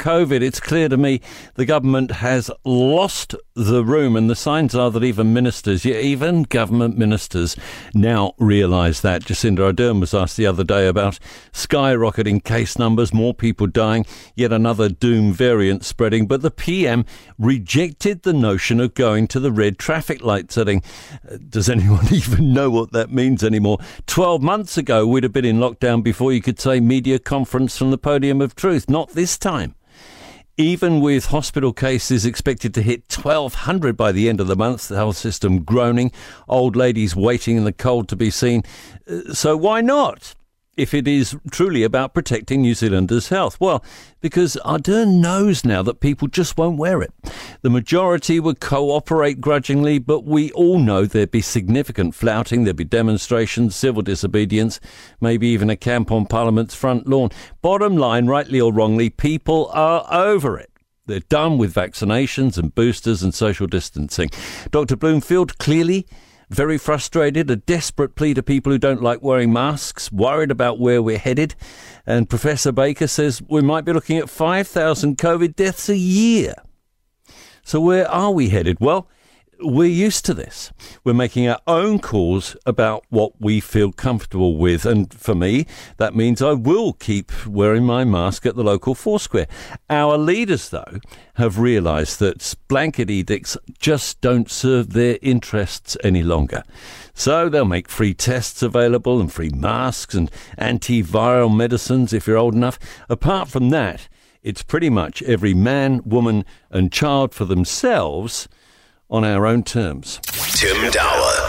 COVID, it's clear to me the government has lost the room, and the signs are that even ministers, yeah, even government ministers, now realise that. Jacinda Ardern was asked the other day about skyrocketing case numbers, more people dying, yet another doom variant spreading. But the PM rejected the notion of going to the red traffic light setting. Uh, does anyone even know what that means anymore? 12 months ago, we'd have been in lockdown before you could say media conference from the podium of truth. Not this time even with hospital cases expected to hit 1,200 by the end of the month, the health system groaning, old ladies waiting in the cold to be seen. Uh, so why not? If it is truly about protecting New Zealanders' health? Well, because Ardern knows now that people just won't wear it. The majority would cooperate grudgingly, but we all know there'd be significant flouting, there'd be demonstrations, civil disobedience, maybe even a camp on Parliament's front lawn. Bottom line, rightly or wrongly, people are over it. They're done with vaccinations and boosters and social distancing. Dr. Bloomfield clearly very frustrated, a desperate plea to people who don't like wearing masks, worried about where we're headed. And Professor Baker says we might be looking at 5,000 COVID deaths a year. So, where are we headed? Well, we're used to this. We're making our own calls about what we feel comfortable with. And for me, that means I will keep wearing my mask at the local Foursquare. Our leaders, though, have realised that blanket edicts just don't serve their interests any longer. So they'll make free tests available and free masks and antiviral medicines if you're old enough. Apart from that, it's pretty much every man, woman, and child for themselves on our own terms. Tim Dower.